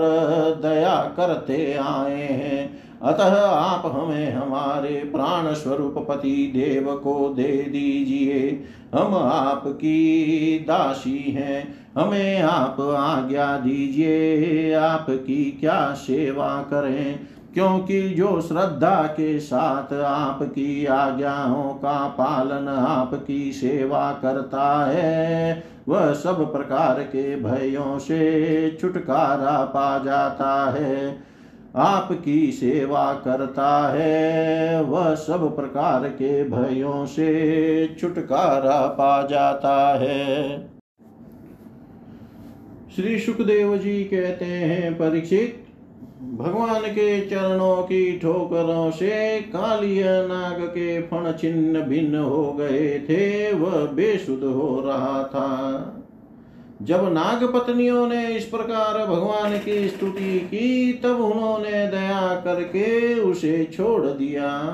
दया करते आए हैं। अतः आप हमें हमारे प्राण स्वरूप पति देव को दे दीजिए। हम आपकी दासी हैं। हमें आप आज्ञा दीजिए। आपकी क्या सेवा करें। क्योंकि जो श्रद्धा के साथ आपकी आज्ञाओं का पालन आपकी सेवा करता है, वह सब प्रकार के भयों से छुटकारा पा जाता है। आपकी सेवा करता है, वह सब प्रकार के भयों से छुटकारा पा जाता है। श्री सुखदेव जी कहते हैं, परीक्षित भगवान के चरणों की ठोकरों से कालिय नाग के फण छिन्न भिन्न हो गए थे, वह बेसुद हो रहा था। जब नाग पत्नियों ने इस प्रकार भगवान की स्तुति की, तब उन्होंने दया करके उसे छोड़ दिया।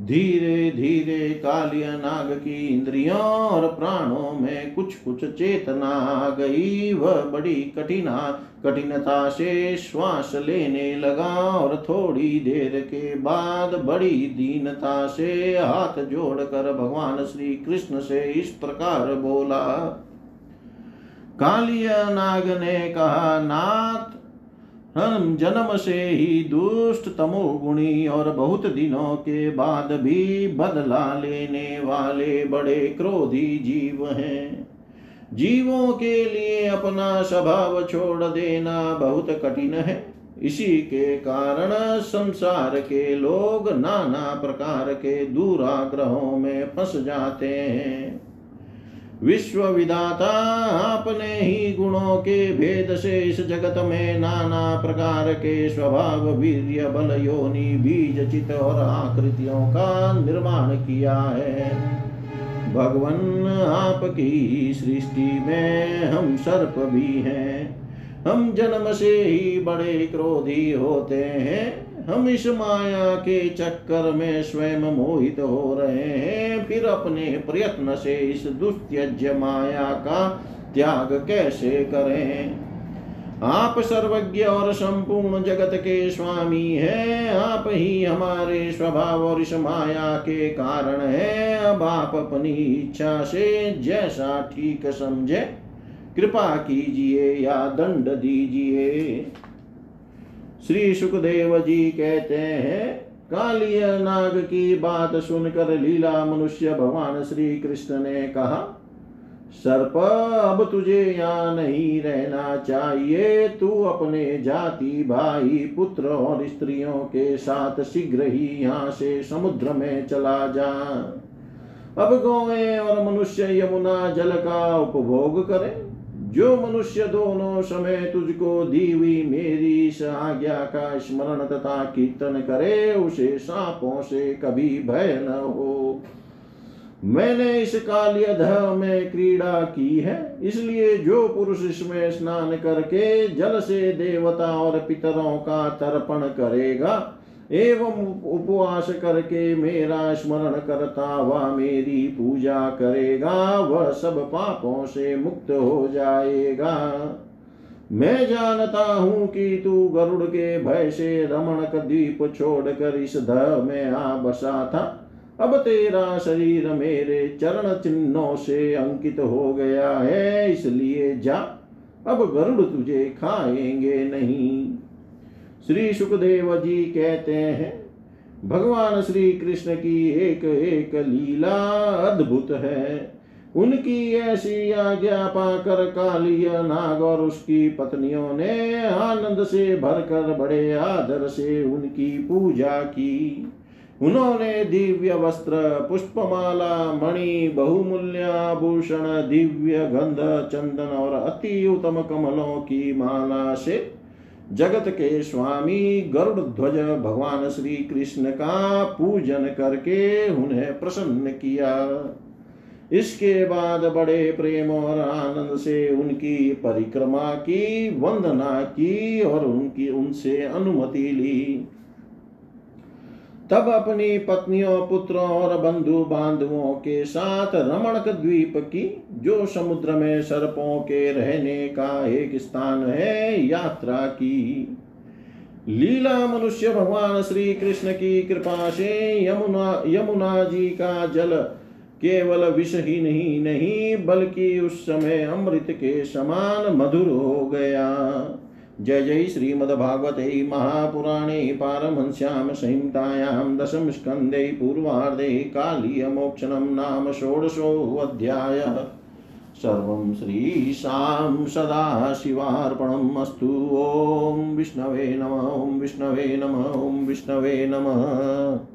धीरे धीरे कालिया नाग की इंद्रियों और प्राणों में कुछ कुछ चेतना आ गई। वह बड़ी कठिना कठिनता से श्वास लेने लगा और थोड़ी देर के बाद बड़ी दीनता से हाथ जोड़कर भगवान श्री कृष्ण से इस प्रकार बोला। कालिया नाग ने कहा, नाथ हम जन्म से ही दुष्ट तमोगुणी और बहुत दिनों के बाद भी बदला लेने वाले बड़े क्रोधी जीव हैं। जीवों के लिए अपना स्वभाव छोड़ देना बहुत कठिन है। इसी के कारण संसार के लोग नाना प्रकार के दूराग्रहों में फंस जाते हैं। विश्व विदाता आपने ही गुणों के भेद से इस जगत में नाना प्रकार के स्वभाव, वीर्य, बल, योनि, बीज, चित और आकृतियों का निर्माण किया है। भगवान, आपकी सृष्टि में हम सर्प भी हैं। हम जन्म से ही बड़े क्रोधी होते हैं। हम इस माया के चक्कर में स्वयं मोहित हो रहे हैं। फिर अपने प्रयत्न से इस दुस्त्यज्य माया का त्याग कैसे करें? आप सर्वज्ञ और संपूर्ण जगत के स्वामी हैं। आप ही हमारे स्वभाव और इस माया के कारण है। अब आप अपनी इच्छा से जैसा ठीक समझे। कृपा कीजिए या दंड दीजिए। श्री सुखदेव जी कहते हैं, कालिय नाग की बात सुनकर लीला मनुष्य भगवान श्री कृष्ण ने कहा, सर्प, अब तुझे यहाँ नहीं रहना चाहिए। तू अपने जाति, भाई, पुत्र और स्त्रियों के साथ शीघ्र ही यहाँ से समुद्र में चला जा। अब गौए और मनुष्य यमुना जल का उपभोग करें। जो मनुष्य दोनों समय तुझको दी हुई मेरी इस आज्ञा का स्मरण तथा कीर्तन करे, उसे सांपों से कभी भय न हो। मैंने इस कालियध में क्रीड़ा की है, इसलिए जो पुरुष इसमें स्नान करके जल से देवता और पितरों का तर्पण करेगा एवं उपवास करके मेरा स्मरण करता हुआ मेरी पूजा करेगा, वह सब पापों से मुक्त हो जाएगा। मैं जानता हूँ कि तू गरुड़ के भय से रमणक द्वीप छोड़कर इस ध में आ बसा था। अब तेरा शरीर मेरे चरण चिन्हों से अंकित हो गया है, इसलिए जा। अब गरुड़ तुझे खाएँगे नहीं। श्री सुखदेव जी कहते हैं, भगवान श्री कृष्ण की एक एक लीला अद्भुत है। उनकी ऐसी आज्ञा पाकर कालिय नाग और उसकी पत्नियों ने आनंद से भरकर बड़े आदर से उनकी पूजा की। उन्होंने दिव्य वस्त्र, पुष्पमाला, मणि, बहुमूल्य आभूषण, दिव्य गंध, चंदन और अति उत्तम कमलों की माला से जगत के स्वामी गरुड़ ध्वज भगवान श्री कृष्ण का पूजन करके उन्हें प्रसन्न किया। इसके बाद बड़े प्रेम और आनंद से उनकी परिक्रमा की, वंदना की और उनकी, उनसे अनुमति ली। तब अपनी पत्नियों, पुत्रों और बंधु बांधवों के साथ रमणक द्वीप की, जो समुद्र में सर्पों के रहने का एक स्थान है, यात्रा की। लीला मनुष्य भगवान श्री कृष्ण की कृपा से यमुना यमुना जी का जल केवल विष ही नहीं नहीं, बल्कि उस समय अमृत के समान मधुर हो गया। जय जय श्रीमद्भागवते महापुराणे पारमहंस्यां संहितायां दशमस्कन्धे पूर्वार्धे कालीयमोक्षणं नाम षोडशोऽध्यायः। सर्वं श्रीशां सदाशिवार्पणम् अस्तु। ॐ विष्णवे नम, ॐ विष्णवे नम विष्णवे नमः।